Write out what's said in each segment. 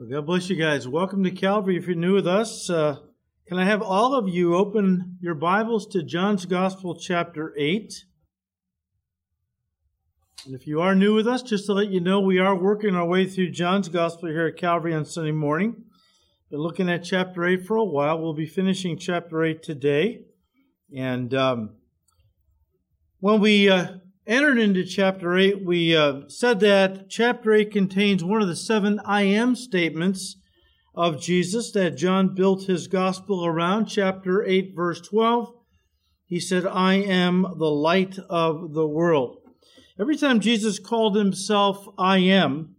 Well, God bless you guys. Welcome to Calvary. If you're new with us, uh, can I have all of you open your Bibles to John's Gospel, chapter 8? And if you are new with us, just to let you know, we are working our way through John's Gospel here at Calvary on Sunday morning. Been looking at chapter 8 for a while. We'll be finishing chapter 8 today. And um, when we uh, entered into chapter 8, we uh, said that chapter 8 contains one of the seven I am statements of Jesus that John built his gospel around. Chapter 8, verse 12, he said, I am the light of the world. Every time Jesus called himself I am,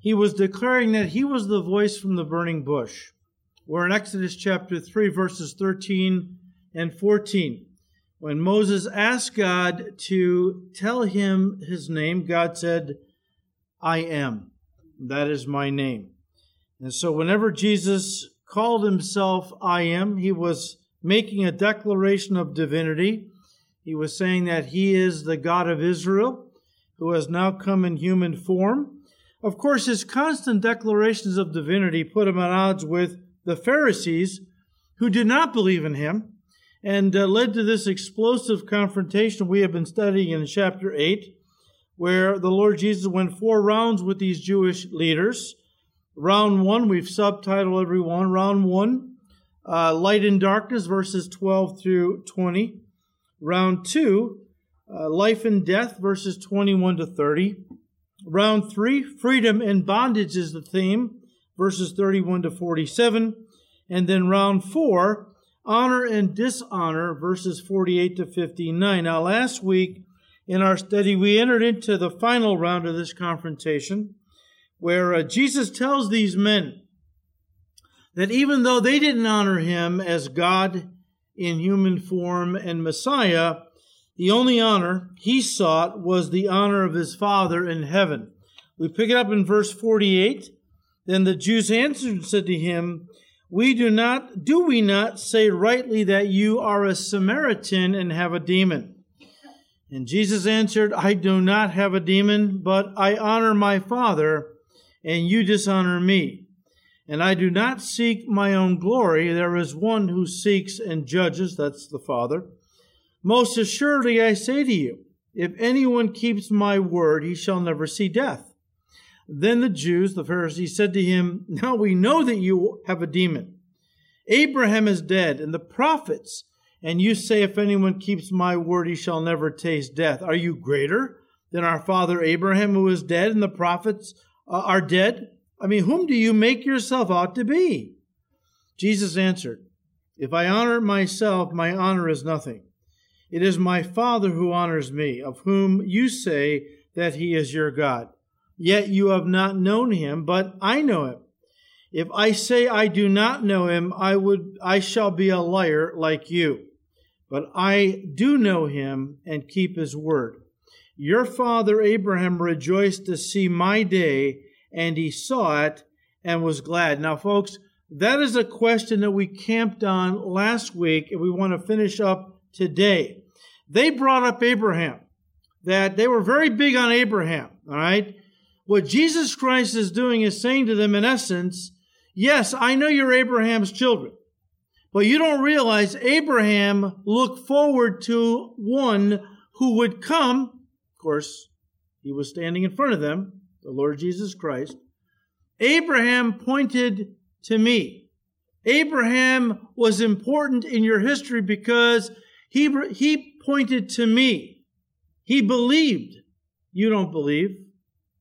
he was declaring that he was the voice from the burning bush. We're in Exodus chapter 3, verses 13 and 14. When Moses asked God to tell him his name, God said, I am. That is my name. And so whenever Jesus called himself I am, he was making a declaration of divinity. He was saying that he is the God of Israel who has now come in human form. Of course, his constant declarations of divinity put him at odds with the Pharisees who did not believe in him and uh, led to this explosive confrontation we have been studying in chapter 8, where the Lord Jesus went four rounds with these Jewish leaders. Round one, we've subtitled every one. Round one, uh, light and darkness, verses 12 through 20. Round two, uh, life and death, verses 21 to 30. Round three, freedom and bondage is the theme, verses 31 to 47. And then round four, honor and dishonor, verses 48 to 59. Now, last week in our study, we entered into the final round of this confrontation where uh, Jesus tells these men that even though they didn't honor him as God in human form and Messiah, the only honor he sought was the honor of his Father in heaven. We pick it up in verse 48. Then the Jews answered and said to him, we do not, do we not say rightly that you are a Samaritan and have a demon? And Jesus answered, I do not have a demon, but I honor my Father, and you dishonor me. And I do not seek my own glory. There is one who seeks and judges, that's the Father. Most assuredly I say to you, if anyone keeps my word, he shall never see death. Then the Jews, the Pharisees, said to him, Now we know that you have a demon. Abraham is dead, and the prophets, and you say, If anyone keeps my word, he shall never taste death. Are you greater than our father Abraham, who is dead, and the prophets uh, are dead? I mean, whom do you make yourself out to be? Jesus answered, If I honor myself, my honor is nothing. It is my Father who honors me, of whom you say that he is your God. Yet you have not known him, but I know him. If I say I do not know him, I would, I shall be a liar like you. But I do know him and keep his word. Your father Abraham rejoiced to see my day, and he saw it and was glad. Now, folks, that is a question that we camped on last week, and we want to finish up today. They brought up Abraham, that they were very big on Abraham, all right? What Jesus Christ is doing is saying to them, in essence, yes, I know you're Abraham's children, but you don't realize Abraham looked forward to one who would come. Of course, he was standing in front of them, the Lord Jesus Christ. Abraham pointed to me. Abraham was important in your history because he, he pointed to me. He believed. You don't believe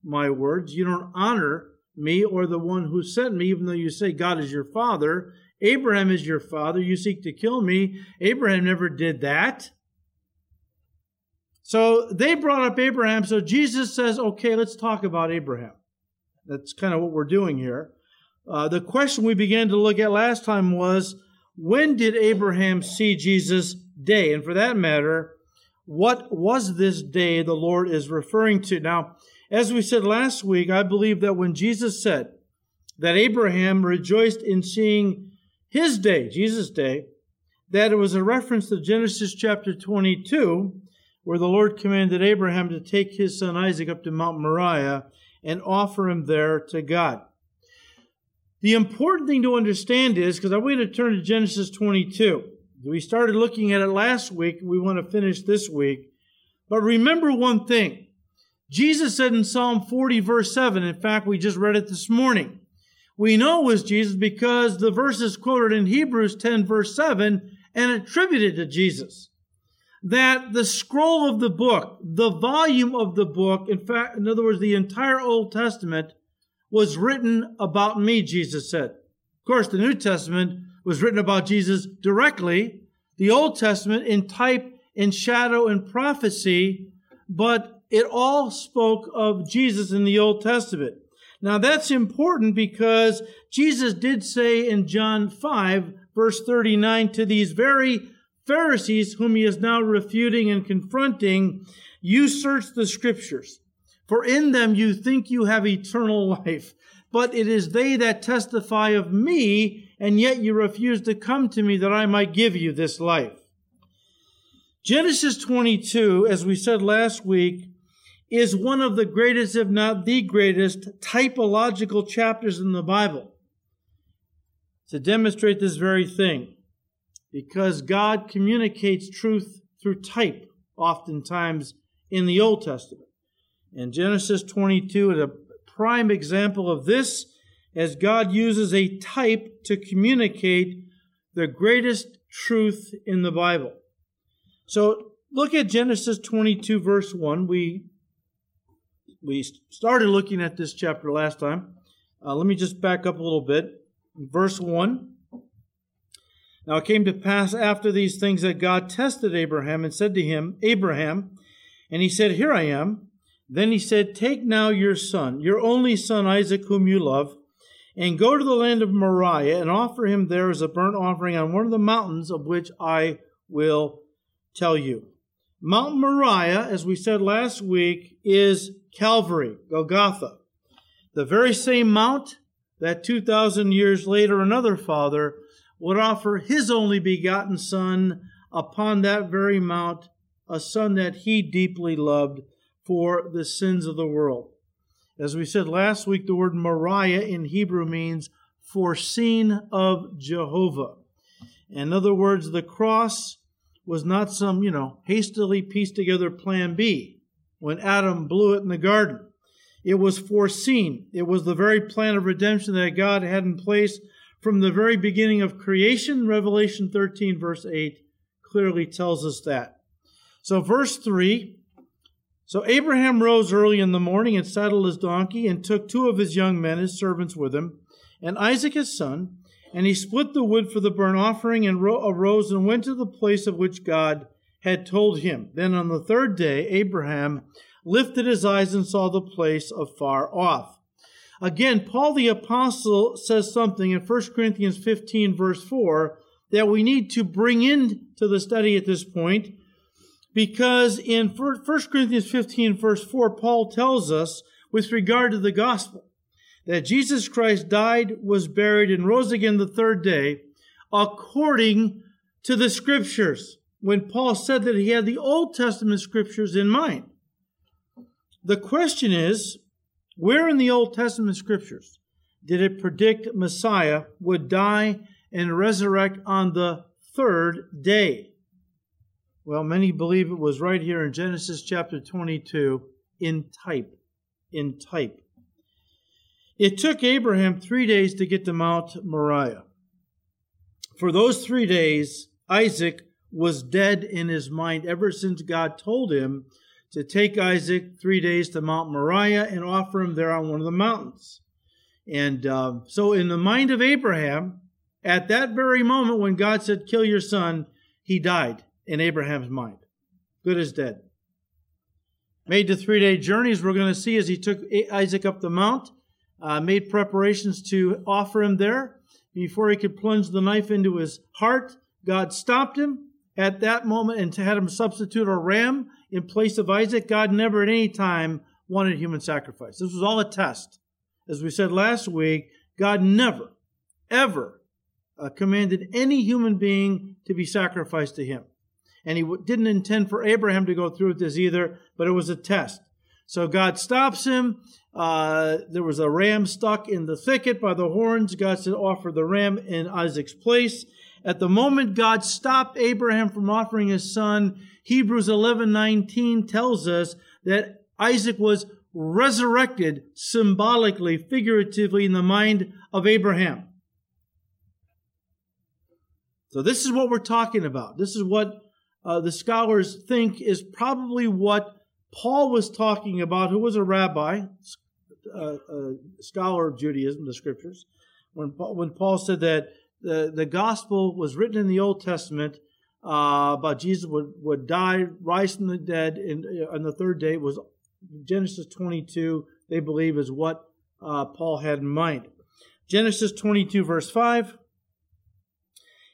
my words. You don't honor me or the one who sent me, even though you say God is your father. Abraham is your father. You seek to kill me. Abraham never did that. So they brought up Abraham. So Jesus says, okay, let's talk about Abraham. That's kind of what we're doing here. Uh, the question we began to look at last time was, when did Abraham see Jesus' day? And for that matter, what was this day the Lord is referring to? Now, as we said last week, I believe that when Jesus said that Abraham rejoiced in seeing his day, Jesus' day, that it was a reference to Genesis chapter 22, where the Lord commanded Abraham to take his son Isaac up to Mount Moriah and offer him there to God. The important thing to understand is, because I want to turn to Genesis 22. We started looking at it last week. We want to finish this week. But remember one thing. Jesus said in Psalm 40, verse 7, in fact, we just read it this morning. We know it was Jesus because the verse is quoted in Hebrews 10, verse 7, and attributed to Jesus. That the scroll of the book, the volume of the book, in fact, in other words, the entire Old Testament was written about me, Jesus said. Of course, the New Testament was written about Jesus directly, the Old Testament in type, in shadow, and prophecy, but it all spoke of Jesus in the Old Testament. Now that's important because Jesus did say in John 5, verse 39, to these very Pharisees whom he is now refuting and confronting, you search the scriptures, for in them you think you have eternal life, but it is they that testify of me, and yet you refuse to come to me that I might give you this life. Genesis 22, as we said last week, is one of the greatest, if not the greatest, typological chapters in the Bible to demonstrate this very thing. Because God communicates truth through type, oftentimes in the Old Testament. And Genesis 22 is a prime example of this, as God uses a type to communicate the greatest truth in the Bible. So look at Genesis 22, verse 1. We we started looking at this chapter last time. Uh, let me just back up a little bit. Verse 1. Now it came to pass after these things that God tested Abraham and said to him, Abraham, and he said, Here I am. Then he said, Take now your son, your only son Isaac, whom you love, and go to the land of Moriah and offer him there as a burnt offering on one of the mountains of which I will tell you. Mount Moriah, as we said last week, is Calvary, Golgotha. The very same mount that 2,000 years later another father would offer his only begotten son upon that very mount, a son that he deeply loved for the sins of the world. As we said last week, the word Moriah in Hebrew means foreseen of Jehovah. In other words, the cross was not some, you know, hastily pieced together plan B when Adam blew it in the garden. It was foreseen. It was the very plan of redemption that God had in place from the very beginning of creation. Revelation 13, verse 8, clearly tells us that. So, verse 3 So Abraham rose early in the morning and saddled his donkey and took two of his young men, his servants, with him, and Isaac his son and he split the wood for the burnt offering and arose and went to the place of which God had told him. Then on the third day, Abraham lifted his eyes and saw the place afar off. Again, Paul the Apostle says something in 1 Corinthians 15, verse 4, that we need to bring into the study at this point, because in 1 Corinthians 15, verse 4, Paul tells us with regard to the gospel that Jesus Christ died, was buried, and rose again the third day, according to the scriptures. When Paul said that he had the Old Testament scriptures in mind. The question is, where in the Old Testament scriptures did it predict Messiah would die and resurrect on the third day? Well, many believe it was right here in Genesis chapter 22 in type. In type. It took Abraham three days to get to Mount Moriah. For those three days, Isaac was dead in his mind ever since God told him to take Isaac three days to Mount Moriah and offer him there on one of the mountains. And uh, so, in the mind of Abraham, at that very moment when God said, Kill your son, he died in Abraham's mind. Good as dead. Made the three day journeys, we're going to see as he took Isaac up the mount uh, made preparations to offer him there. Before he could plunge the knife into his heart, God stopped him at that moment and had him substitute a ram in place of Isaac. God never at any time wanted human sacrifice. This was all a test. As we said last week, God never, ever uh, commanded any human being to be sacrificed to him. And he didn't intend for Abraham to go through with this either, but it was a test. So God stops him. Uh, there was a ram stuck in the thicket by the horns. God said, offer the ram in Isaac's place. At the moment God stopped Abraham from offering his son, Hebrews 11 19 tells us that Isaac was resurrected symbolically, figuratively in the mind of Abraham. So, this is what we're talking about. This is what uh, the scholars think is probably what Paul was talking about, who was a rabbi, a, a scholar of Judaism, the scriptures, when, when Paul said that the, the gospel was written in the Old Testament uh, about Jesus would, would die, rise from the dead, and on the third day was Genesis 22, they believe, is what uh, Paul had in mind. Genesis 22, verse 5.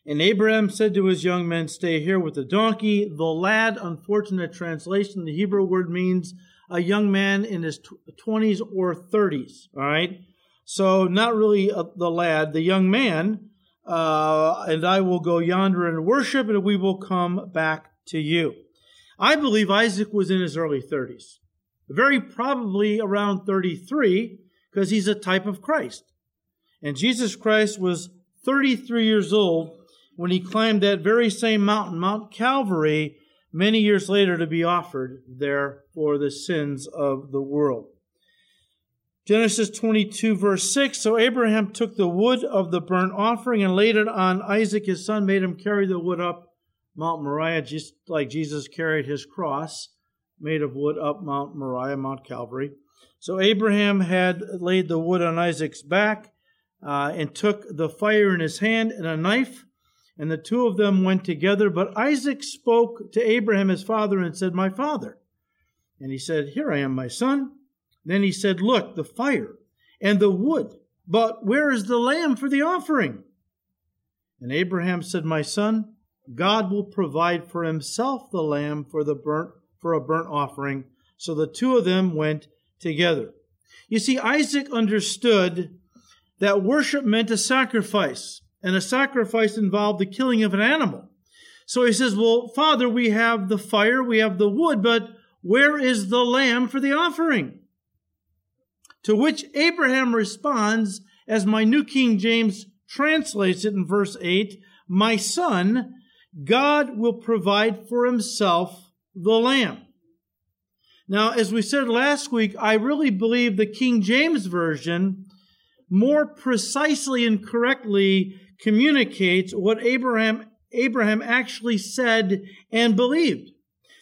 And Abraham said to his young men, Stay here with the donkey. The lad, unfortunate translation, the Hebrew word means a young man in his 20s or 30s. All right? So, not really a, the lad, the young man. Uh, and I will go yonder and worship, and we will come back to you. I believe Isaac was in his early 30s, very probably around 33, because he's a type of Christ. And Jesus Christ was 33 years old when he climbed that very same mountain, Mount Calvary, many years later to be offered there for the sins of the world. Genesis 22, verse 6 So Abraham took the wood of the burnt offering and laid it on Isaac, his son, made him carry the wood up Mount Moriah, just like Jesus carried his cross made of wood up Mount Moriah, Mount Calvary. So Abraham had laid the wood on Isaac's back uh, and took the fire in his hand and a knife and the two of them went together. But Isaac spoke to Abraham his father and said, My father. And he said, Here I am, my son. Then he said, Look, the fire and the wood, but where is the lamb for the offering? And Abraham said, My son, God will provide for himself the lamb for the burnt for a burnt offering. So the two of them went together. You see, Isaac understood that worship meant a sacrifice and a sacrifice involved the killing of an animal. So he says, Well, Father, we have the fire, we have the wood, but where is the lamb for the offering? To which Abraham responds, as my New King James translates it in verse 8 My son, God will provide for himself the lamb. Now, as we said last week, I really believe the King James Version more precisely and correctly communicates what Abraham, Abraham actually said and believed.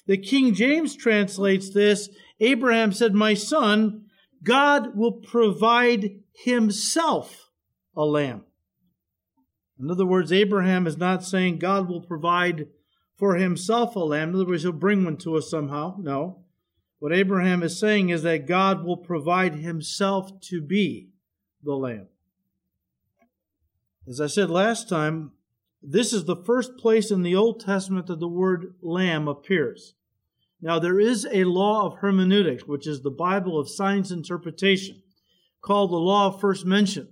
The King James translates this Abraham said, My son, God will provide himself a lamb. In other words, Abraham is not saying God will provide for himself a lamb. In other words, he'll bring one to us somehow. No. What Abraham is saying is that God will provide himself to be the lamb. As I said last time, this is the first place in the Old Testament that the word lamb appears. Now, there is a law of hermeneutics, which is the Bible of science interpretation, called the law of first mention.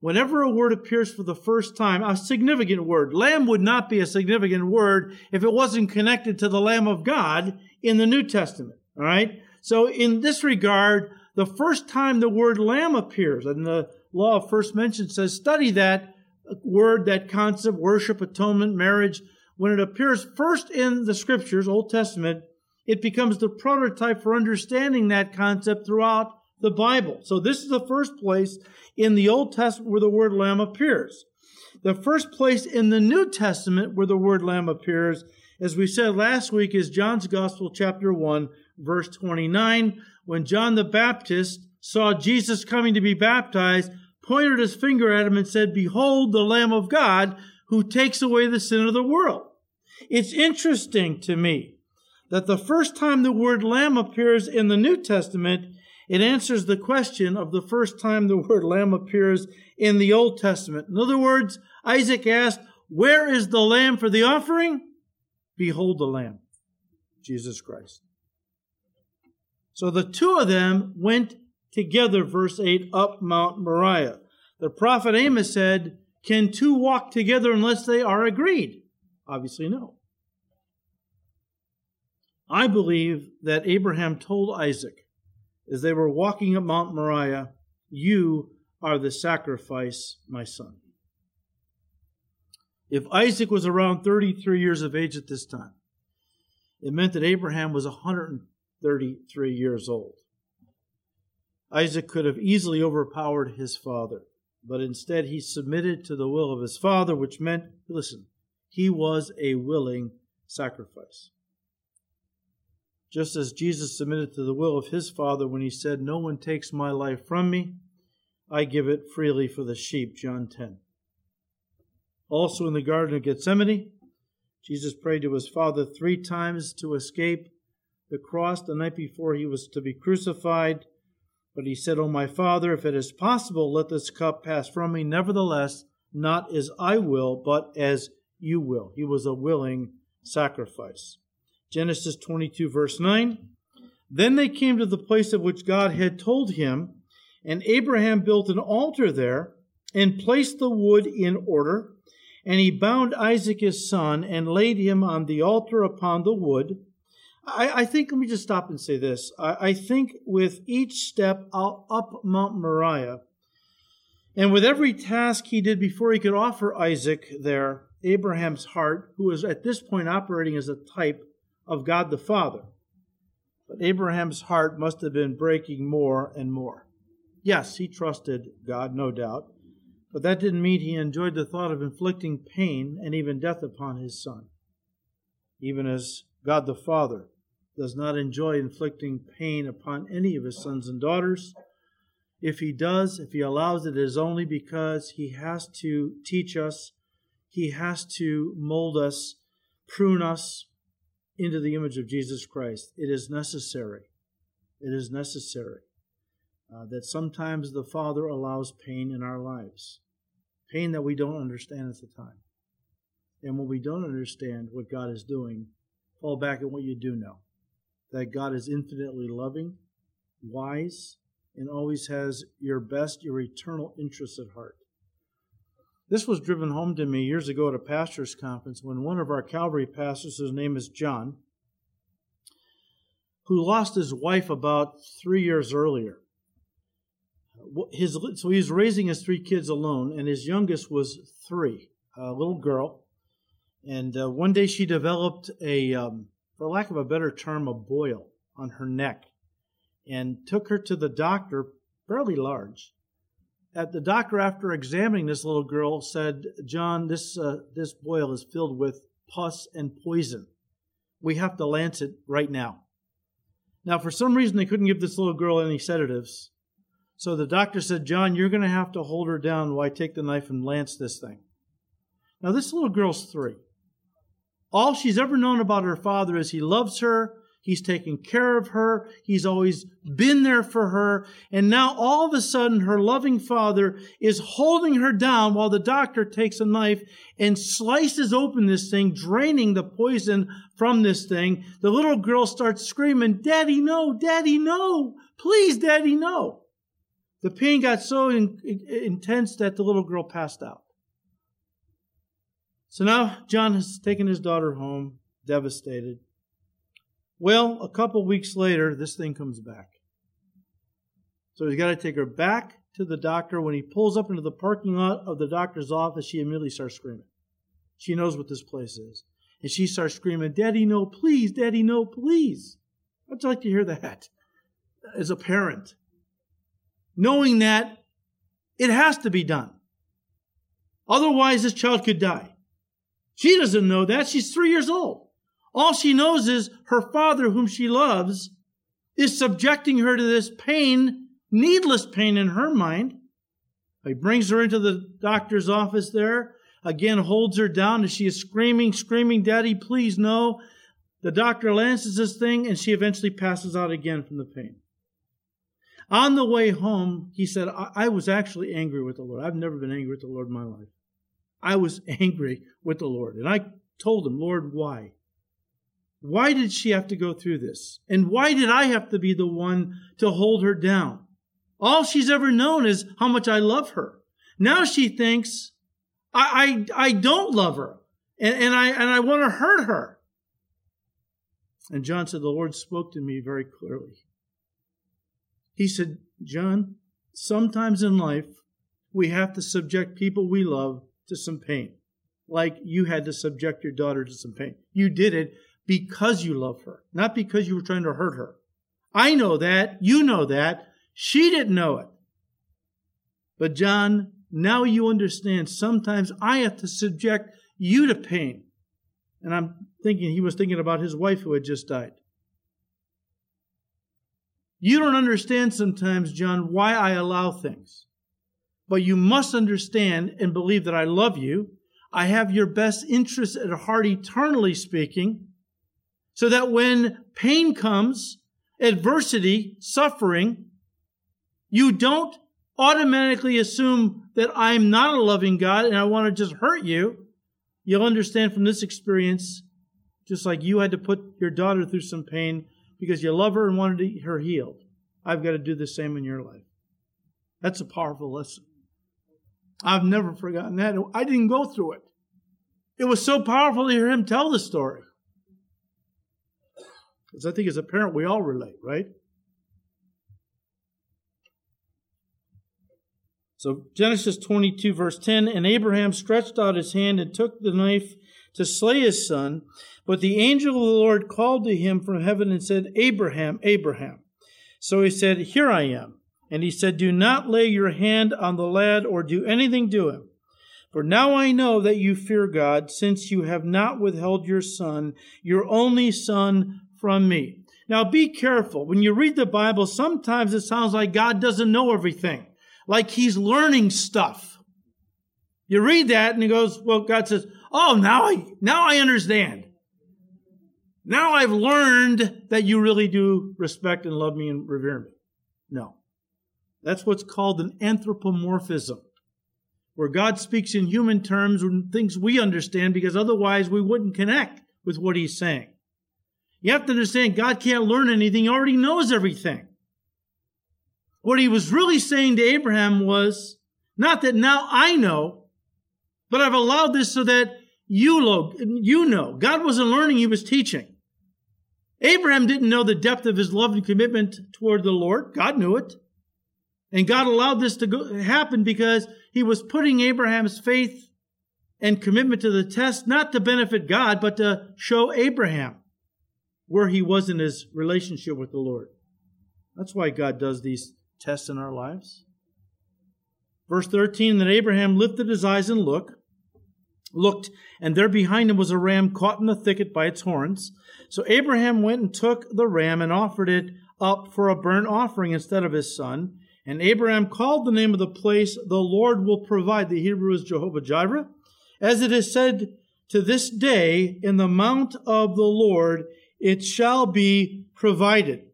Whenever a word appears for the first time, a significant word, lamb would not be a significant word if it wasn't connected to the Lamb of God in the New Testament. All right? So, in this regard, the first time the word lamb appears, and the law of first mention says, study that word, that concept, worship, atonement, marriage, when it appears first in the scriptures, Old Testament, it becomes the prototype for understanding that concept throughout the Bible. So this is the first place in the Old Testament where the word lamb appears. The first place in the New Testament where the word lamb appears, as we said last week, is John's Gospel, chapter 1, verse 29. When John the Baptist saw Jesus coming to be baptized, pointed his finger at him and said, Behold the Lamb of God who takes away the sin of the world. It's interesting to me that the first time the word lamb appears in the New Testament, it answers the question of the first time the word lamb appears in the Old Testament. In other words, Isaac asked, Where is the lamb for the offering? Behold the lamb, Jesus Christ. So the two of them went together, verse 8, up Mount Moriah. The prophet Amos said, Can two walk together unless they are agreed? Obviously, no. I believe that Abraham told Isaac as they were walking up Mount Moriah, You are the sacrifice, my son. If Isaac was around 33 years of age at this time, it meant that Abraham was 133 years old. Isaac could have easily overpowered his father, but instead he submitted to the will of his father, which meant, listen, he was a willing sacrifice. Just as Jesus submitted to the will of his Father when he said, No one takes my life from me, I give it freely for the sheep, John 10. Also in the Garden of Gethsemane, Jesus prayed to his Father three times to escape the cross the night before he was to be crucified. But he said, O my Father, if it is possible, let this cup pass from me. Nevertheless, not as I will, but as you will. He was a willing sacrifice. Genesis 22, verse 9. Then they came to the place of which God had told him, and Abraham built an altar there and placed the wood in order. And he bound Isaac his son and laid him on the altar upon the wood. I, I think, let me just stop and say this. I, I think with each step up Mount Moriah, and with every task he did before he could offer Isaac there, Abraham's heart, who was at this point operating as a type of God the Father. But Abraham's heart must have been breaking more and more. Yes, he trusted God, no doubt, but that didn't mean he enjoyed the thought of inflicting pain and even death upon his son. Even as God the Father does not enjoy inflicting pain upon any of his sons and daughters. If he does, if he allows it, it is only because he has to teach us he has to mold us, prune us into the image of Jesus Christ. It is necessary. It is necessary uh, that sometimes the Father allows pain in our lives, pain that we don't understand at the time. And when we don't understand what God is doing, fall back on what you do know that God is infinitely loving, wise, and always has your best, your eternal interests at heart. This was driven home to me years ago at a pastor's conference when one of our Calvary pastors, whose name is John, who lost his wife about three years earlier. His, so he's raising his three kids alone, and his youngest was three, a little girl. And uh, one day she developed a, um, for lack of a better term, a boil on her neck and took her to the doctor, fairly large at the doctor, after examining this little girl, said, "John, this uh, this boil is filled with pus and poison. We have to lance it right now." Now, for some reason, they couldn't give this little girl any sedatives, so the doctor said, "John, you're going to have to hold her down while I take the knife and lance this thing." Now, this little girl's three. All she's ever known about her father is he loves her He's taken care of her. He's always been there for her. And now all of a sudden her loving father is holding her down while the doctor takes a knife and slices open this thing, draining the poison from this thing. The little girl starts screaming, Daddy, no, Daddy, no, please, Daddy, no. The pain got so in, in, intense that the little girl passed out. So now John has taken his daughter home, devastated. Well, a couple weeks later, this thing comes back. So he's got to take her back to the doctor. When he pulls up into the parking lot of the doctor's office, she immediately starts screaming. She knows what this place is. And she starts screaming, Daddy, no, please, Daddy, no, please. I'd like to hear that as a parent. Knowing that it has to be done. Otherwise, this child could die. She doesn't know that. She's three years old. All she knows is her father, whom she loves, is subjecting her to this pain, needless pain in her mind. He brings her into the doctor's office there, again holds her down as she is screaming, screaming, Daddy, please no. The doctor lances this thing and she eventually passes out again from the pain. On the way home, he said, I, I was actually angry with the Lord. I've never been angry with the Lord in my life. I was angry with the Lord. And I told him, Lord, why? Why did she have to go through this? And why did I have to be the one to hold her down? All she's ever known is how much I love her. Now she thinks I, I, I don't love her and, and I, and I want to hurt her. And John said, The Lord spoke to me very clearly. He said, John, sometimes in life, we have to subject people we love to some pain, like you had to subject your daughter to some pain. You did it because you love her, not because you were trying to hurt her. I know that. You know that. She didn't know it. But John, now you understand sometimes I have to subject you to pain. And I'm thinking he was thinking about his wife who had just died. You don't understand sometimes, John, why I allow things. But you must understand and believe that I love you. I have your best interests at heart, eternally speaking, so that when pain comes, adversity, suffering, you don't automatically assume that I'm not a loving God and I want to just hurt you. You'll understand from this experience, just like you had to put your daughter through some pain because you love her and wanted her healed. I've got to do the same in your life. That's a powerful lesson. I've never forgotten that. I didn't go through it. It was so powerful to hear him tell the story. Because I think as a parent, we all relate, right? So Genesis 22, verse 10 And Abraham stretched out his hand and took the knife to slay his son. But the angel of the Lord called to him from heaven and said, Abraham, Abraham. So he said, Here I am. And he said, Do not lay your hand on the lad or do anything to him. For now I know that you fear God, since you have not withheld your son, your only son, from me. Now be careful. When you read the Bible, sometimes it sounds like God doesn't know everything, like he's learning stuff. You read that and he goes, well, God says, oh, now I, now I understand. Now I've learned that you really do respect and love me and revere me. No. That's what's called an anthropomorphism, where God speaks in human terms and things we understand because otherwise we wouldn't connect with what he's saying. You have to understand God can't learn anything, he already knows everything. What he was really saying to Abraham was not that now I know, but I've allowed this so that you know. God wasn't learning, he was teaching. Abraham didn't know the depth of his love and commitment toward the Lord. God knew it. And God allowed this to go, happen because he was putting Abraham's faith and commitment to the test, not to benefit God, but to show Abraham where he was in his relationship with the Lord. That's why God does these tests in our lives. Verse 13, that Abraham lifted his eyes and looked, looked, and there behind him was a ram caught in the thicket by its horns. So Abraham went and took the ram and offered it up for a burnt offering instead of his son. And Abraham called the name of the place, The Lord will provide. The Hebrew is Jehovah Jireh. As it is said to this day, in the mount of the Lord it shall be provided.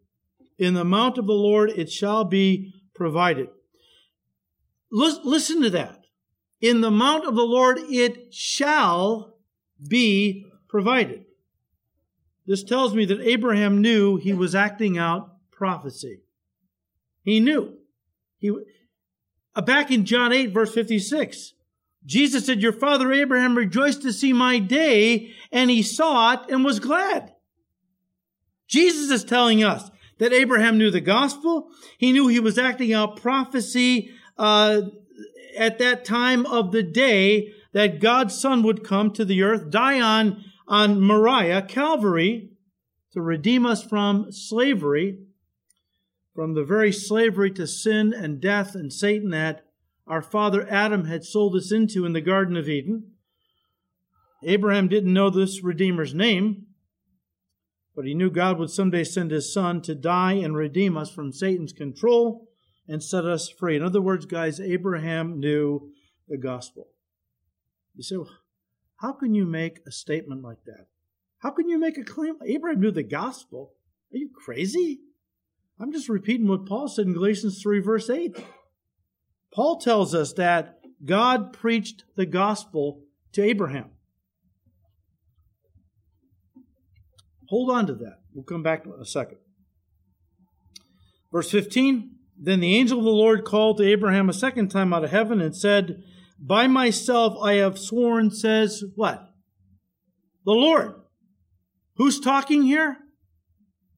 In the mount of the Lord it shall be provided. Listen to that. In the mount of the Lord it shall be provided. This tells me that Abraham knew he was acting out prophecy. He knew. He, uh, back in John 8, verse 56, Jesus said, Your father Abraham rejoiced to see my day, and he saw it and was glad. Jesus is telling us that Abraham knew the gospel. He knew he was acting out prophecy uh, at that time of the day that God's Son would come to the earth, die on on Moriah, Calvary, to redeem us from slavery, from the very slavery to sin and death and Satan that our father Adam had sold us into in the Garden of Eden. Abraham didn't know this Redeemer's name, but he knew God would someday send his son to die and redeem us from Satan's control and set us free. In other words, guys, Abraham knew the gospel. You say, well, how can you make a statement like that? How can you make a claim? Abraham knew the gospel. Are you crazy? I'm just repeating what Paul said in Galatians 3, verse 8. Paul tells us that God preached the gospel to Abraham. Hold on to that. We'll come back in a second. Verse 15 Then the angel of the Lord called to Abraham a second time out of heaven and said, by myself I have sworn, says what? The Lord. Who's talking here?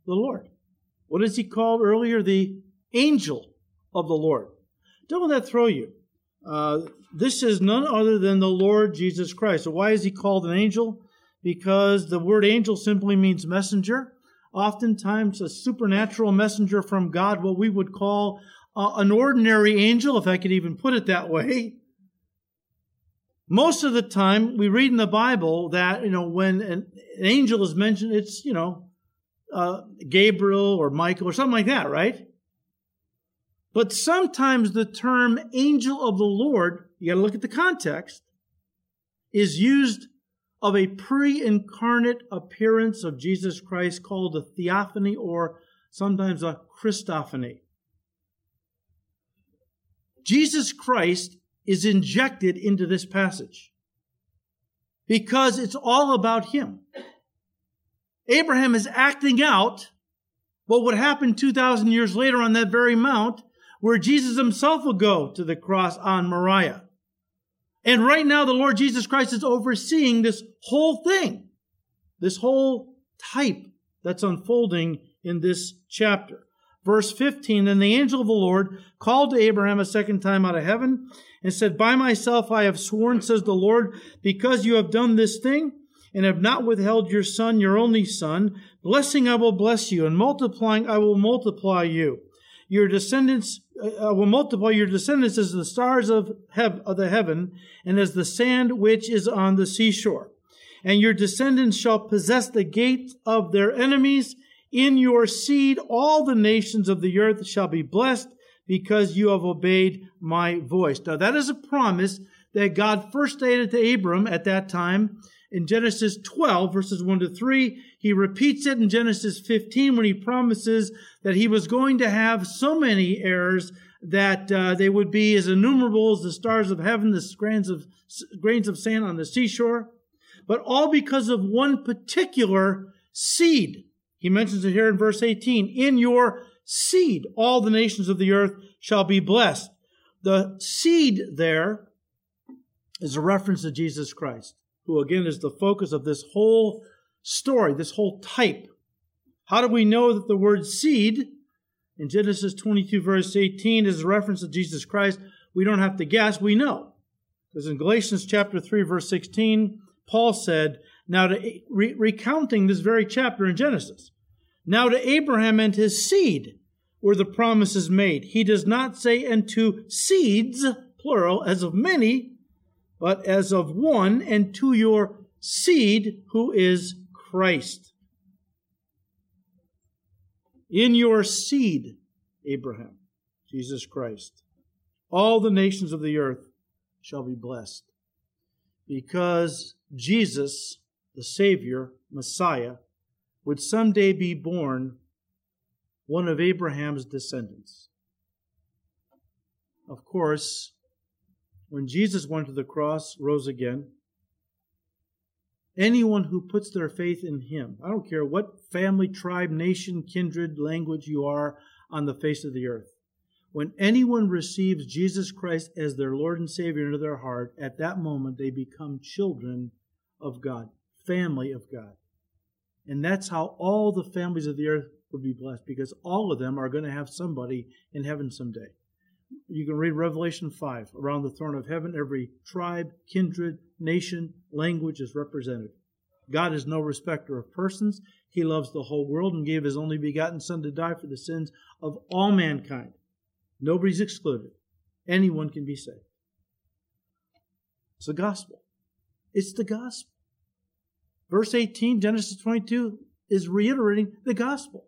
The Lord. What is he called earlier? The angel of the Lord. Don't let that throw you. Uh, this is none other than the Lord Jesus Christ. So why is he called an angel? Because the word angel simply means messenger. Oftentimes, a supernatural messenger from God, what we would call uh, an ordinary angel, if I could even put it that way. Most of the time, we read in the Bible that, you know, when an, an angel is mentioned, it's, you know, uh, Gabriel or Michael or something like that, right? But sometimes the term angel of the Lord, you got to look at the context, is used of a pre incarnate appearance of Jesus Christ called a theophany or sometimes a Christophany. Jesus Christ is injected into this passage because it's all about him. Abraham is acting out what would happen 2,000 years later on that very mount where Jesus himself will go to the cross on Moriah. And right now, the Lord Jesus Christ is overseeing this whole thing, this whole type that's unfolding in this chapter. Verse 15, Then the angel of the Lord called to Abraham a second time out of heaven and said, By myself I have sworn, says the Lord, because you have done this thing and have not withheld your son, your only son, blessing I will bless you, and multiplying I will multiply you your descendants uh, uh, will multiply your descendants as the stars of, hev- of the heaven and as the sand which is on the seashore. And your descendants shall possess the gates of their enemies. In your seed, all the nations of the earth shall be blessed because you have obeyed my voice. Now, that is a promise that God first stated to Abram at that time in Genesis 12, verses 1 to 3. He repeats it in Genesis 15 when he promises that he was going to have so many heirs that uh, they would be as innumerable as the stars of heaven, the grains of, grains of sand on the seashore, but all because of one particular seed. He mentions it here in verse 18. In your seed, all the nations of the earth shall be blessed. The seed there is a reference to Jesus Christ who again is the focus of this whole story, this whole type. How do we know that the word seed in Genesis 22, verse 18, is a reference to Jesus Christ? We don't have to guess, we know. Because in Galatians chapter 3, verse 16, Paul said, Now to re- recounting this very chapter in Genesis, now to Abraham and his seed were the promises made. He does not say, and to seeds, plural, as of many, but as of one, and to your seed, who is Christ. In your seed, Abraham, Jesus Christ, all the nations of the earth shall be blessed. Because Jesus, the Savior, Messiah, would someday be born one of Abraham's descendants. Of course, when Jesus went to the cross, rose again, anyone who puts their faith in him, I don't care what family, tribe, nation, kindred, language you are on the face of the earth, when anyone receives Jesus Christ as their Lord and Savior into their heart, at that moment they become children of God, family of God. And that's how all the families of the earth will be blessed because all of them are going to have somebody in heaven someday. You can read Revelation 5. Around the throne of heaven, every tribe, kindred, nation, language is represented. God is no respecter of persons. He loves the whole world and gave his only begotten Son to die for the sins of all mankind. Nobody's excluded. Anyone can be saved. It's the gospel. It's the gospel. Verse 18, Genesis 22, is reiterating the gospel.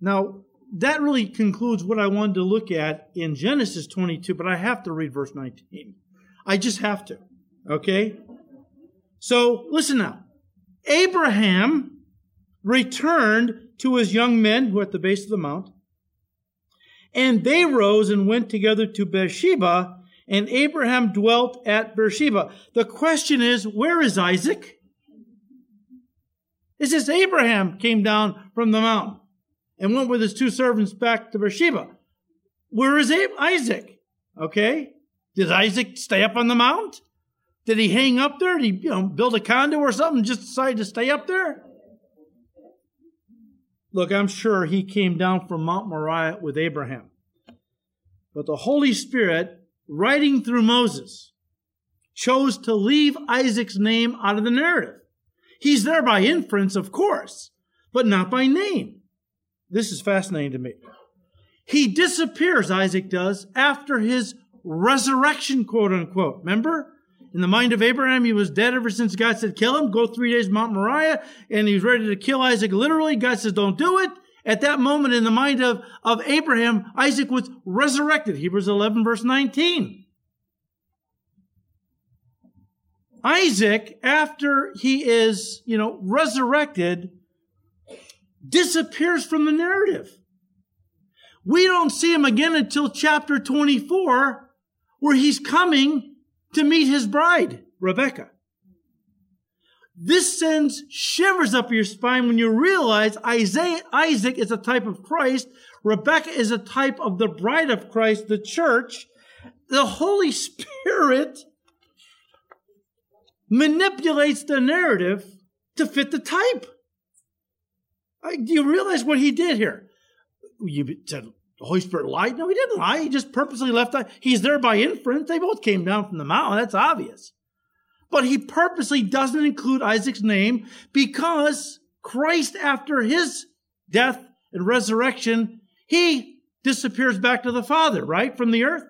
Now, that really concludes what I wanted to look at in Genesis 22, but I have to read verse 19. I just have to. Okay? So listen now. Abraham returned to his young men who were at the base of the mount, and they rose and went together to Beersheba, and Abraham dwelt at Beersheba. The question is, where is Isaac? It says Abraham came down from the mountain and went with his two servants back to Beersheba. Where is Isaac? Okay. Did Isaac stay up on the mount? Did he hang up there? Did he you know, build a condo or something just decide to stay up there? Look, I'm sure he came down from Mount Moriah with Abraham. But the Holy Spirit, writing through Moses, chose to leave Isaac's name out of the narrative. He's there by inference, of course, but not by name. This is fascinating to me. He disappears, Isaac does, after his resurrection, quote unquote. Remember? In the mind of Abraham, he was dead ever since God said, kill him, go three days Mount Moriah, and he's ready to kill Isaac literally. God says, don't do it. At that moment, in the mind of, of Abraham, Isaac was resurrected. Hebrews 11, verse 19. Isaac, after he is, you know, resurrected, disappears from the narrative. We don't see him again until chapter 24, where he's coming to meet his bride, Rebecca. This sends shivers up your spine when you realize Isaiah, Isaac is a type of Christ. Rebecca is a type of the bride of Christ, the church. The Holy Spirit manipulates the narrative to fit the type. Do you realize what he did here? You said the Holy Spirit lied? No, he didn't lie. He just purposely left. out. He's there by inference. They both came down from the mountain. That's obvious. But he purposely doesn't include Isaac's name because Christ, after his death and resurrection, he disappears back to the Father, right? From the earth.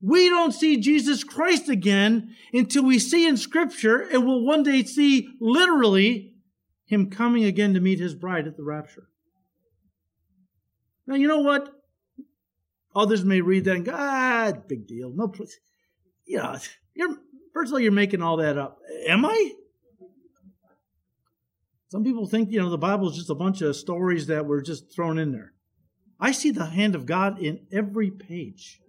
We don't see Jesus Christ again until we see in Scripture and we'll one day see literally him coming again to meet his bride at the rapture. Now, you know what? Others may read that and go, ah, big deal. No, you know, you're, first of all, you're making all that up. Am I? Some people think, you know, the Bible is just a bunch of stories that were just thrown in there. I see the hand of God in every page.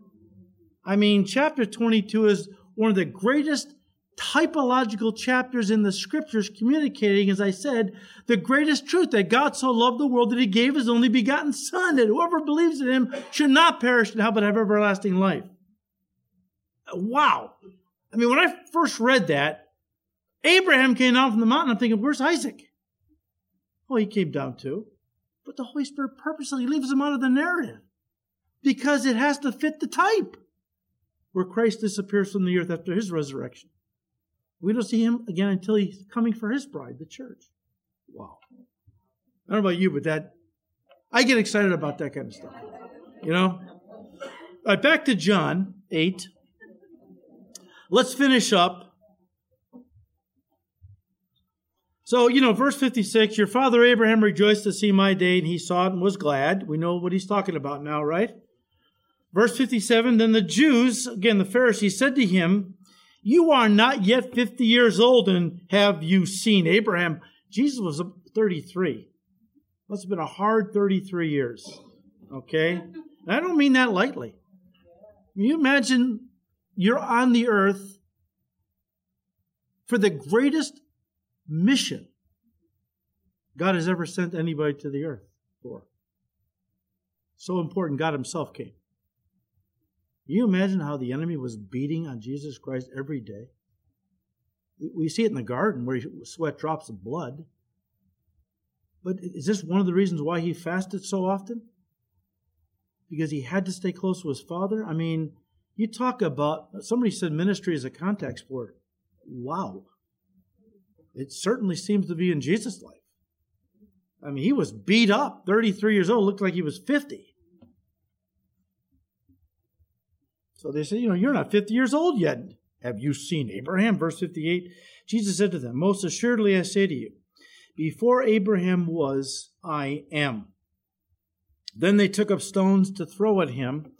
I mean, chapter 22 is one of the greatest typological chapters in the scriptures communicating, as I said, the greatest truth that God so loved the world that he gave his only begotten Son, that whoever believes in him should not perish but have everlasting life. Wow. I mean, when I first read that, Abraham came down from the mountain. I'm thinking, where's Isaac? Oh, he came down too. But the Holy Spirit purposely leaves him out of the narrative because it has to fit the type where Christ disappears from the earth after his resurrection. We don't see him again until he's coming for his bride, the church. Wow. I don't know about you, but that, I get excited about that kind of stuff. You know? All right, back to John 8. Let's finish up. So, you know, verse 56 Your father Abraham rejoiced to see my day, and he saw it and was glad. We know what he's talking about now, right? Verse 57 Then the Jews, again the Pharisees, said to him, You are not yet 50 years old, and have you seen Abraham? Jesus was 33. Must have been a hard 33 years. Okay? And I don't mean that lightly. You imagine you're on the earth for the greatest mission God has ever sent anybody to the earth for? So important, God Himself came. You imagine how the enemy was beating on Jesus Christ every day? We see it in the garden where he sweat drops of blood. But is this one of the reasons why he fasted so often? Because he had to stay close to his father? I mean, you talk about, somebody said ministry is a contact sport. Wow. It certainly seems to be in Jesus' life. I mean, he was beat up, 33 years old, looked like he was 50. So they say, you know, you're not 50 years old yet. Have you seen Abraham? Verse 58 Jesus said to them, Most assuredly I say to you, before Abraham was, I am. Then they took up stones to throw at him.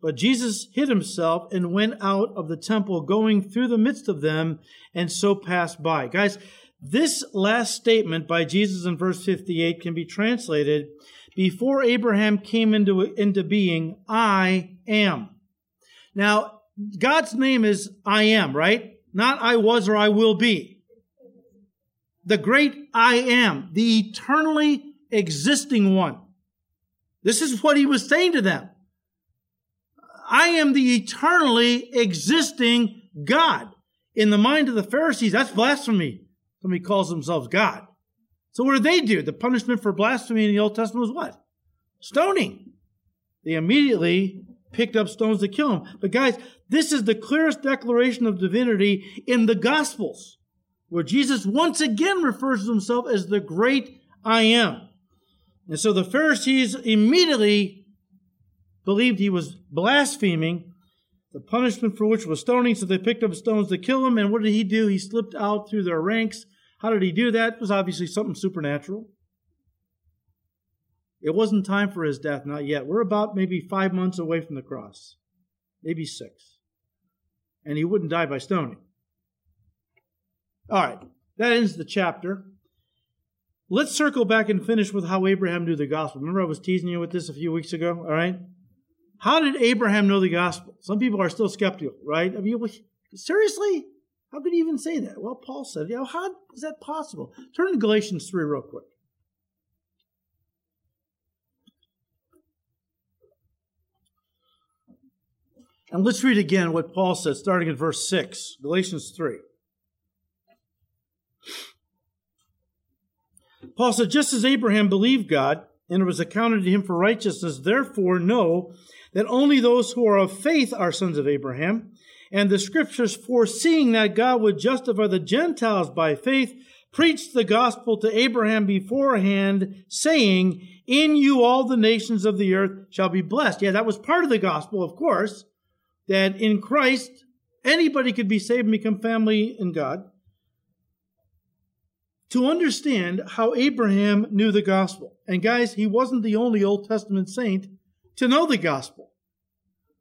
But Jesus hid himself and went out of the temple, going through the midst of them, and so passed by. Guys, this last statement by Jesus in verse 58 can be translated Before Abraham came into, into being, I am. Now, God's name is I am, right? Not I was or I will be. The great I am, the eternally existing one. This is what he was saying to them. I am the eternally existing God. In the mind of the Pharisees, that's blasphemy. Somebody calls themselves God. So what did they do? The punishment for blasphemy in the Old Testament was what? Stoning. They immediately picked up stones to kill him. But guys, this is the clearest declaration of divinity in the Gospels, where Jesus once again refers to himself as the great I am. And so the Pharisees immediately believed he was blaspheming, the punishment for which was stoning, so they picked up stones to kill him. And what did he do? He slipped out through their ranks. How did he do that? It was obviously something supernatural. It wasn't time for his death, not yet. We're about maybe five months away from the cross, maybe six. And he wouldn't die by stoning. All right, that ends the chapter. Let's circle back and finish with how Abraham knew the gospel. Remember, I was teasing you with this a few weeks ago? All right. How did Abraham know the gospel? Some people are still skeptical, right? I mean, seriously? How could he even say that? Well, Paul said, you know, how is that possible? Turn to Galatians 3 real quick. And let's read again what Paul said, starting at verse 6, Galatians 3. Paul said, Just as Abraham believed God, and it was accounted to him for righteousness, therefore know that only those who are of faith are sons of Abraham. And the scriptures, foreseeing that God would justify the Gentiles by faith, preached the gospel to Abraham beforehand, saying, In you all the nations of the earth shall be blessed. Yeah, that was part of the gospel, of course that in Christ, anybody could be saved and become family in God. To understand how Abraham knew the gospel. And guys, he wasn't the only Old Testament saint to know the gospel.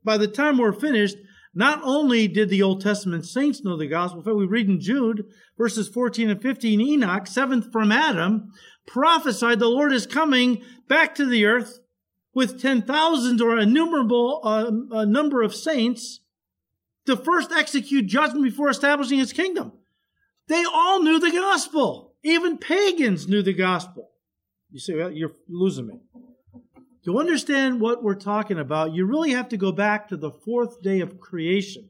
By the time we're finished, not only did the Old Testament saints know the gospel, fact, we read in Jude, verses 14 and 15, Enoch, seventh from Adam, prophesied the Lord is coming back to the earth with ten thousands or innumerable uh, a number of saints to first execute judgment before establishing his kingdom. They all knew the gospel. Even pagans knew the gospel. You say, well, you're losing me. To understand what we're talking about, you really have to go back to the fourth day of creation.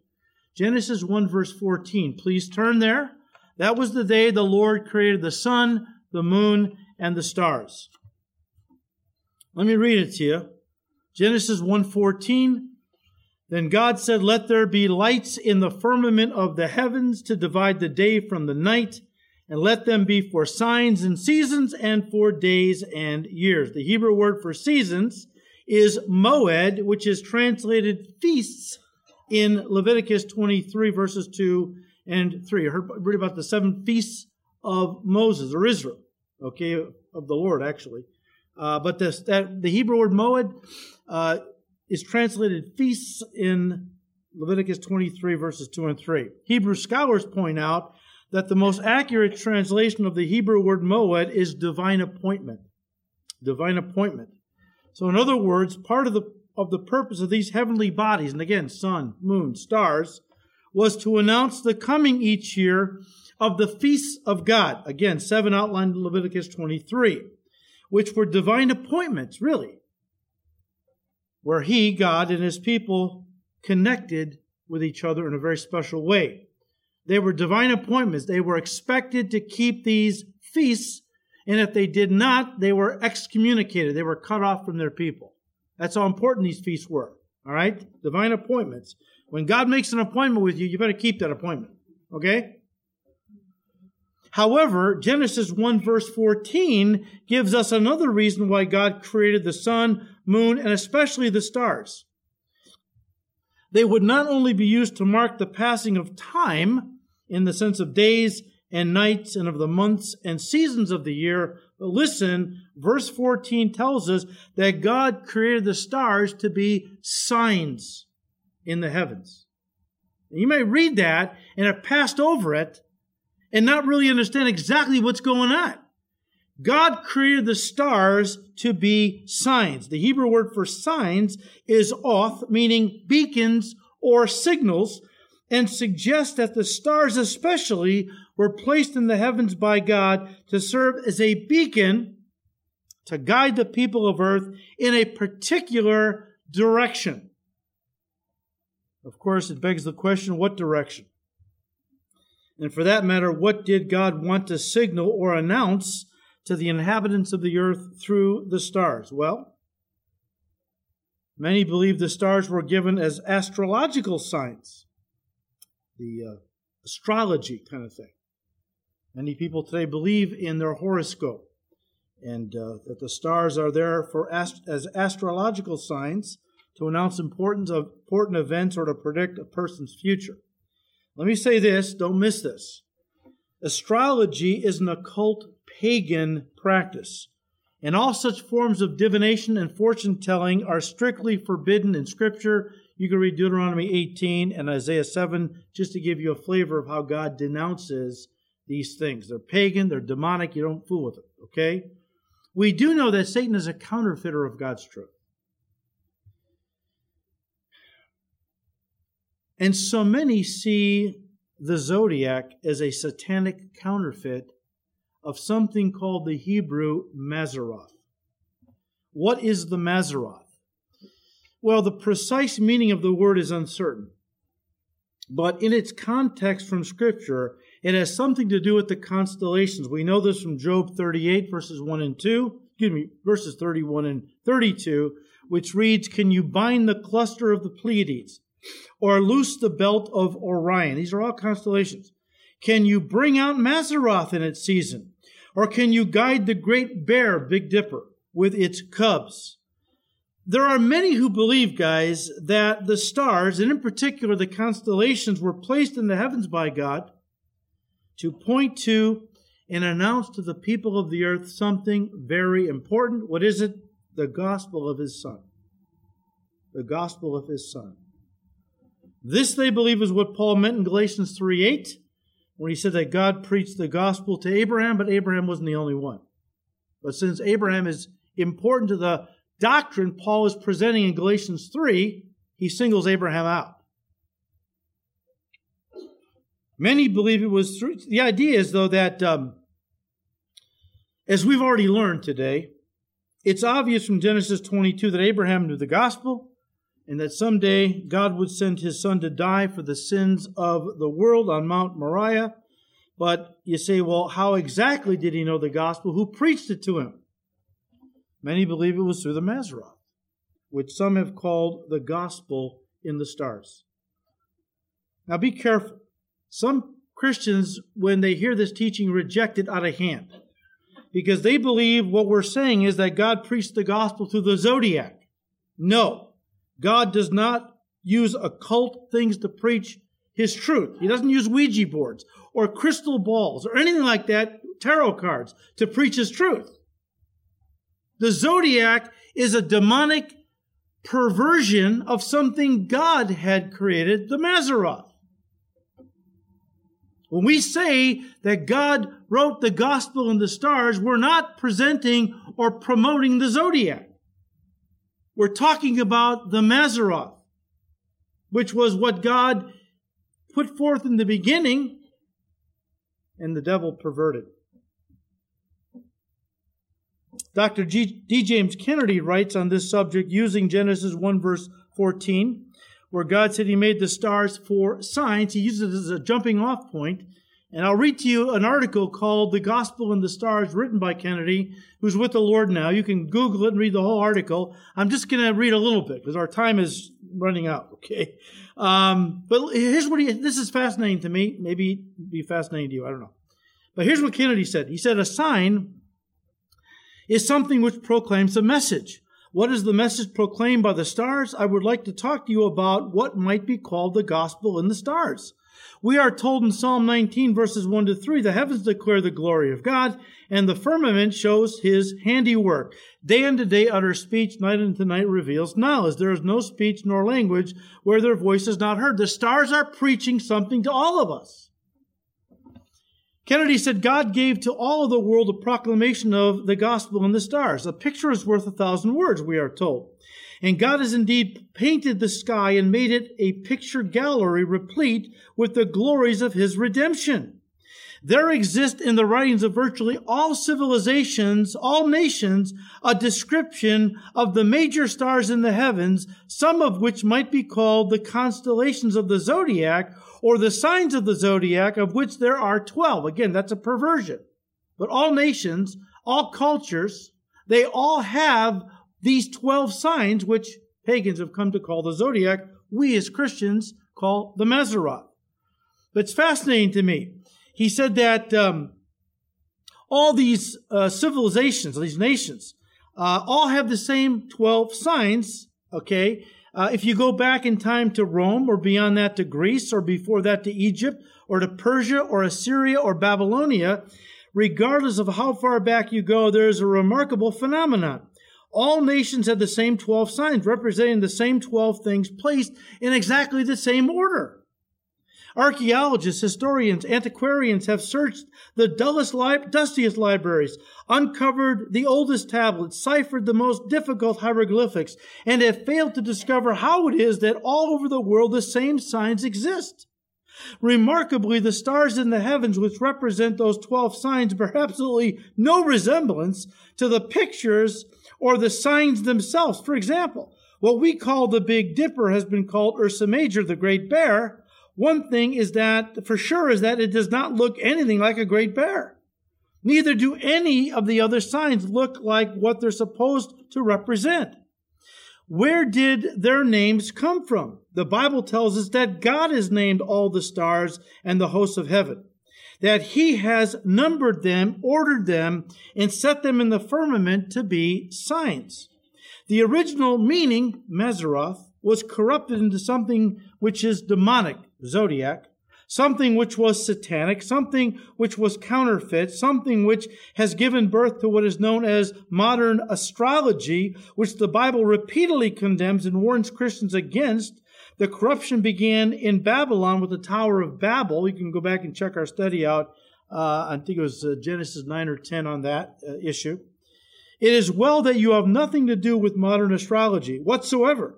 Genesis 1, verse 14. Please turn there. That was the day the Lord created the sun, the moon, and the stars. Let me read it to you. Genesis 1:14 Then God said, "Let there be lights in the firmament of the heavens to divide the day from the night, and let them be for signs and seasons and for days and years." The Hebrew word for seasons is moed, which is translated feasts in Leviticus 23 verses 2 and 3. I heard read about the seven feasts of Moses or Israel, okay, of the Lord actually. Uh, but this, that, the Hebrew word moed uh, is translated feasts in Leviticus 23, verses 2 and 3. Hebrew scholars point out that the most accurate translation of the Hebrew word moed is divine appointment. Divine appointment. So, in other words, part of the, of the purpose of these heavenly bodies, and again, sun, moon, stars, was to announce the coming each year of the feasts of God. Again, seven outlined in Leviticus 23 which were divine appointments, really, where He, God, and His people connected with each other in a very special way. They were divine appointments. They were expected to keep these feasts, and if they did not, they were excommunicated. They were cut off from their people. That's how important these feasts were. All right? Divine appointments. When God makes an appointment with you, you better keep that appointment. Okay? However, Genesis 1 verse 14 gives us another reason why God created the sun, moon, and especially the stars. They would not only be used to mark the passing of time in the sense of days and nights and of the months and seasons of the year, but listen, verse 14 tells us that God created the stars to be signs in the heavens. You may read that and have passed over it, and not really understand exactly what's going on. God created the stars to be signs. The Hebrew word for signs is oth, meaning beacons or signals, and suggests that the stars especially were placed in the heavens by God to serve as a beacon to guide the people of earth in a particular direction. Of course, it begs the question, what direction? And for that matter, what did God want to signal or announce to the inhabitants of the earth through the stars? Well, many believe the stars were given as astrological signs, the uh, astrology kind of thing. Many people today believe in their horoscope and uh, that the stars are there for ast- as astrological signs to announce important, important events or to predict a person's future. Let me say this, don't miss this. Astrology is an occult pagan practice, and all such forms of divination and fortune telling are strictly forbidden in Scripture. You can read Deuteronomy 18 and Isaiah 7 just to give you a flavor of how God denounces these things. They're pagan, they're demonic, you don't fool with it, okay? We do know that Satan is a counterfeiter of God's truth. And so many see the zodiac as a satanic counterfeit of something called the Hebrew Mazzaroth. What is the Mazzaroth? Well, the precise meaning of the word is uncertain. But in its context from Scripture, it has something to do with the constellations. We know this from Job 38, verses 1 and 2, excuse me, verses 31 and 32, which reads, Can you bind the cluster of the Pleiades? Or loose the belt of Orion. These are all constellations. Can you bring out Mazzaroth in its season? Or can you guide the great bear, Big Dipper, with its cubs? There are many who believe, guys, that the stars, and in particular the constellations, were placed in the heavens by God to point to and announce to the people of the earth something very important. What is it? The gospel of his son. The gospel of his son. This, they believe, is what Paul meant in Galatians 3 8, when he said that God preached the gospel to Abraham, but Abraham wasn't the only one. But since Abraham is important to the doctrine Paul is presenting in Galatians 3, he singles Abraham out. Many believe it was through. The idea is, though, that um, as we've already learned today, it's obvious from Genesis 22 that Abraham knew the gospel, and that someday God would send his son to die for the sins of the world on Mount Moriah. But you say, well, how exactly did he know the gospel? Who preached it to him? Many believe it was through the Mazzaroth, which some have called the gospel in the stars. Now be careful. Some Christians, when they hear this teaching, reject it out of hand because they believe what we're saying is that God preached the gospel through the zodiac. No. God does not use occult things to preach his truth. He doesn't use Ouija boards or crystal balls or anything like that, tarot cards, to preach his truth. The zodiac is a demonic perversion of something God had created, the Mazzaroth. When we say that God wrote the gospel in the stars, we're not presenting or promoting the zodiac. We're talking about the Mazzaroth, which was what God put forth in the beginning, and the devil perverted. Dr. G. D. James Kennedy writes on this subject using Genesis 1 verse 14, where God said he made the stars for signs. He uses it as a jumping off point and I'll read to you an article called The Gospel in the Stars, written by Kennedy, who's with the Lord now. You can Google it and read the whole article. I'm just going to read a little bit because our time is running out, okay? Um, but here's what he, this is fascinating to me. Maybe be fascinating to you. I don't know. But here's what Kennedy said. He said, A sign is something which proclaims a message. What is the message proclaimed by the stars? I would like to talk to you about what might be called the gospel in the stars. We are told in Psalm 19, verses 1 to 3, the heavens declare the glory of God, and the firmament shows his handiwork. Day unto day utters speech, night unto night reveals knowledge. There is no speech nor language where their voice is not heard. The stars are preaching something to all of us. Kennedy said God gave to all of the world a proclamation of the gospel in the stars. A picture is worth a thousand words, we are told. And God has indeed painted the sky and made it a picture gallery replete with the glories of his redemption. There exists in the writings of virtually all civilizations, all nations, a description of the major stars in the heavens, some of which might be called the constellations of the zodiac or the signs of the zodiac, of which there are 12. Again, that's a perversion. But all nations, all cultures, they all have these 12 signs, which pagans have come to call the zodiac, we as Christians call the Mazzaroth. But it's fascinating to me. He said that um, all these uh, civilizations, these nations, uh, all have the same 12 signs, okay? Uh, if you go back in time to Rome or beyond that to Greece or before that to Egypt or to Persia or Assyria or Babylonia, regardless of how far back you go, there is a remarkable phenomenon. All nations have the same 12 signs representing the same 12 things placed in exactly the same order. Archaeologists, historians, antiquarians have searched the dullest, li- dustiest libraries, uncovered the oldest tablets, ciphered the most difficult hieroglyphics, and have failed to discover how it is that all over the world the same signs exist. Remarkably, the stars in the heavens, which represent those 12 signs, bear absolutely no resemblance to the pictures or the signs themselves. For example, what we call the Big Dipper has been called Ursa Major, the Great Bear, one thing is that, for sure, is that it does not look anything like a great bear. Neither do any of the other signs look like what they're supposed to represent. Where did their names come from? The Bible tells us that God has named all the stars and the hosts of heaven, that He has numbered them, ordered them, and set them in the firmament to be signs. The original meaning, Mazzaroth, was corrupted into something which is demonic, zodiac, something which was satanic, something which was counterfeit, something which has given birth to what is known as modern astrology, which the Bible repeatedly condemns and warns Christians against. The corruption began in Babylon with the Tower of Babel. You can go back and check our study out. Uh, I think it was uh, Genesis 9 or 10 on that uh, issue. It is well that you have nothing to do with modern astrology whatsoever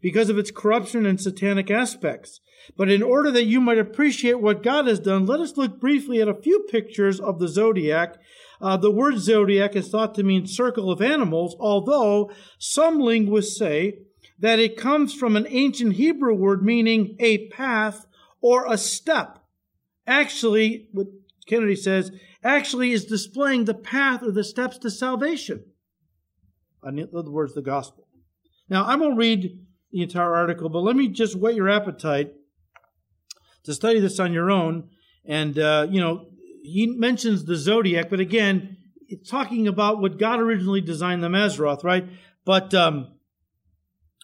because of its corruption and satanic aspects. But in order that you might appreciate what God has done, let us look briefly at a few pictures of the zodiac. Uh, the word zodiac is thought to mean circle of animals, although some linguists say that it comes from an ancient Hebrew word meaning a path or a step. Actually, what Kennedy says, actually is displaying the path or the steps to salvation. In other words, the gospel. Now, I won't read the entire article, but let me just whet your appetite to study this on your own. And, uh, you know, he mentions the zodiac, but again, it's talking about what God originally designed the Mazzaroth, right? But um,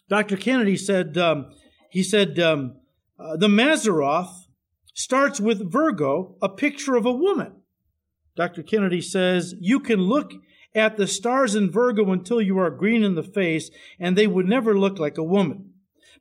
Dr. Kennedy said, um, he said, um, uh, the Mazzaroth starts with Virgo, a picture of a woman. Dr. Kennedy says, you can look at the stars in Virgo until you are green in the face, and they would never look like a woman.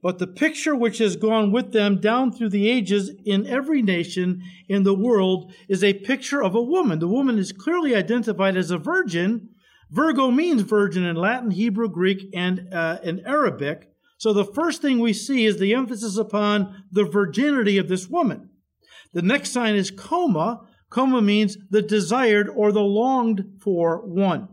But the picture which has gone with them down through the ages in every nation in the world is a picture of a woman. The woman is clearly identified as a virgin. Virgo means virgin in Latin, Hebrew, Greek, and uh, in Arabic. So the first thing we see is the emphasis upon the virginity of this woman. The next sign is coma, Coma means the desired or the longed for one,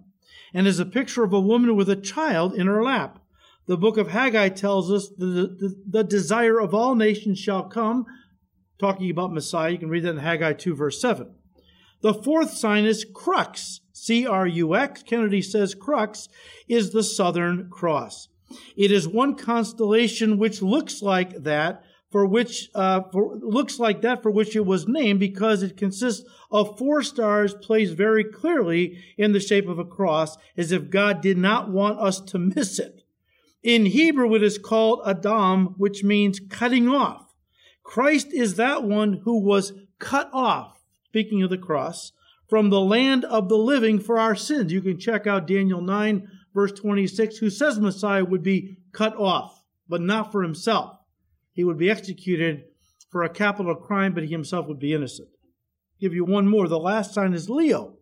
and is a picture of a woman with a child in her lap. The book of Haggai tells us the, the, the desire of all nations shall come, talking about Messiah. You can read that in Haggai 2, verse 7. The fourth sign is crux, C R U X. Kennedy says crux is the Southern Cross. It is one constellation which looks like that, for which uh, for, looks like that for which it was named because it consists of four stars placed very clearly in the shape of a cross as if God did not want us to miss it. In Hebrew, it is called Adam, which means cutting off. Christ is that one who was cut off, speaking of the cross, from the land of the living for our sins. You can check out Daniel 9, verse 26, who says Messiah would be cut off, but not for himself. He would be executed for a capital crime, but he himself would be innocent. I'll give you one more. The last sign is Leo.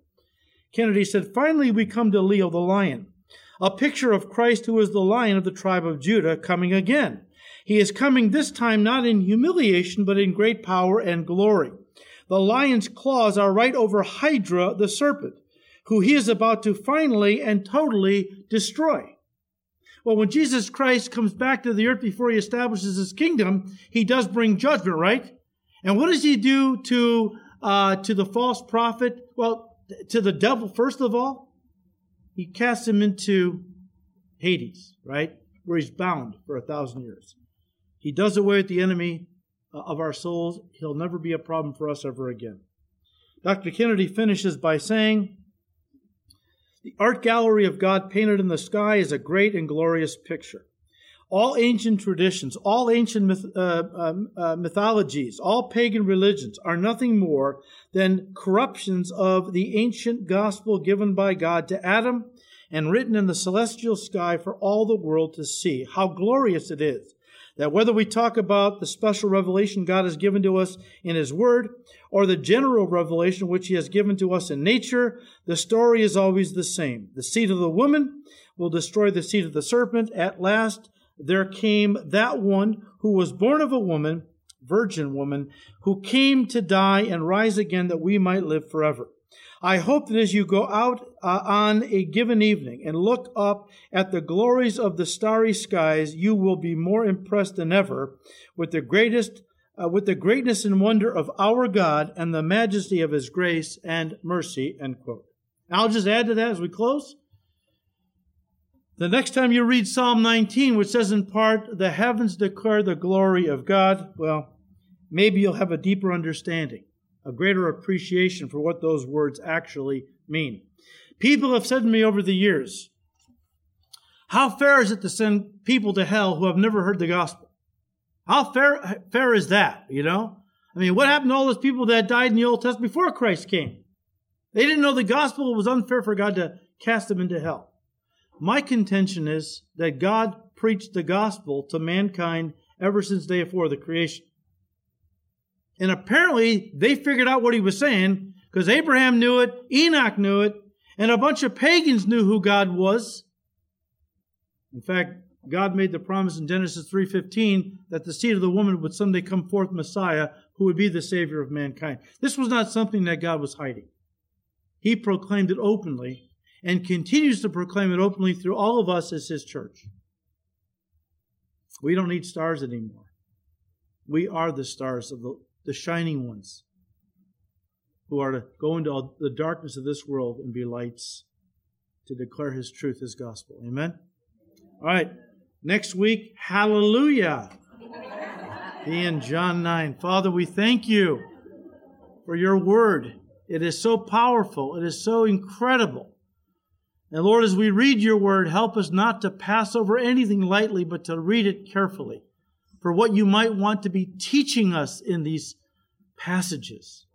Kennedy said, Finally, we come to Leo the lion, a picture of Christ who is the lion of the tribe of Judah coming again. He is coming this time not in humiliation, but in great power and glory. The lion's claws are right over Hydra, the serpent, who he is about to finally and totally destroy. Well, when Jesus Christ comes back to the earth before he establishes his kingdom, he does bring judgment, right? And what does he do to uh, to the false prophet? Well, to the devil first of all, he casts him into Hades, right? Where he's bound for a thousand years. He does away with the enemy of our souls. He'll never be a problem for us ever again. Dr. Kennedy finishes by saying, The art gallery of God painted in the sky is a great and glorious picture. All ancient traditions, all ancient myth, uh, um, uh, mythologies, all pagan religions are nothing more than corruptions of the ancient gospel given by God to Adam and written in the celestial sky for all the world to see. How glorious it is that whether we talk about the special revelation God has given to us in His Word or the general revelation which He has given to us in nature, the story is always the same. The seed of the woman will destroy the seed of the serpent. At last, there came that one who was born of a woman, virgin woman, who came to die and rise again that we might live forever. I hope that as you go out uh, on a given evening and look up at the glories of the starry skies, you will be more impressed than ever with the greatest, uh, with the greatness and wonder of our God and the majesty of His grace and mercy. End quote. I'll just add to that as we close. The next time you read Psalm 19, which says in part, "The heavens declare the glory of God," well, maybe you'll have a deeper understanding a greater appreciation for what those words actually mean. People have said to me over the years, How fair is it to send people to hell who have never heard the gospel? How fair, fair is that, you know? I mean, what happened to all those people that died in the Old Testament before Christ came? They didn't know the gospel. It was unfair for God to cast them into hell. My contention is that God preached the gospel to mankind ever since day before the creation. And apparently they figured out what he was saying because Abraham knew it, Enoch knew it, and a bunch of pagans knew who God was. In fact, God made the promise in Genesis 3:15 that the seed of the woman would someday come forth Messiah who would be the savior of mankind. This was not something that God was hiding. He proclaimed it openly and continues to proclaim it openly through all of us as his church. We don't need stars anymore. We are the stars of the the shining ones who are to go into the darkness of this world and be lights to declare his truth, his gospel. Amen? All right. Next week, hallelujah. Be in John 9. Father, we thank you for your word. It is so powerful. It is so incredible. And Lord, as we read your word, help us not to pass over anything lightly, but to read it carefully for what you might want to be teaching us in these passages.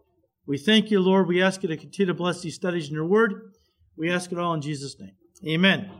We thank you, Lord. We ask you to continue to bless these studies in your word. We ask it all in Jesus' name. Amen.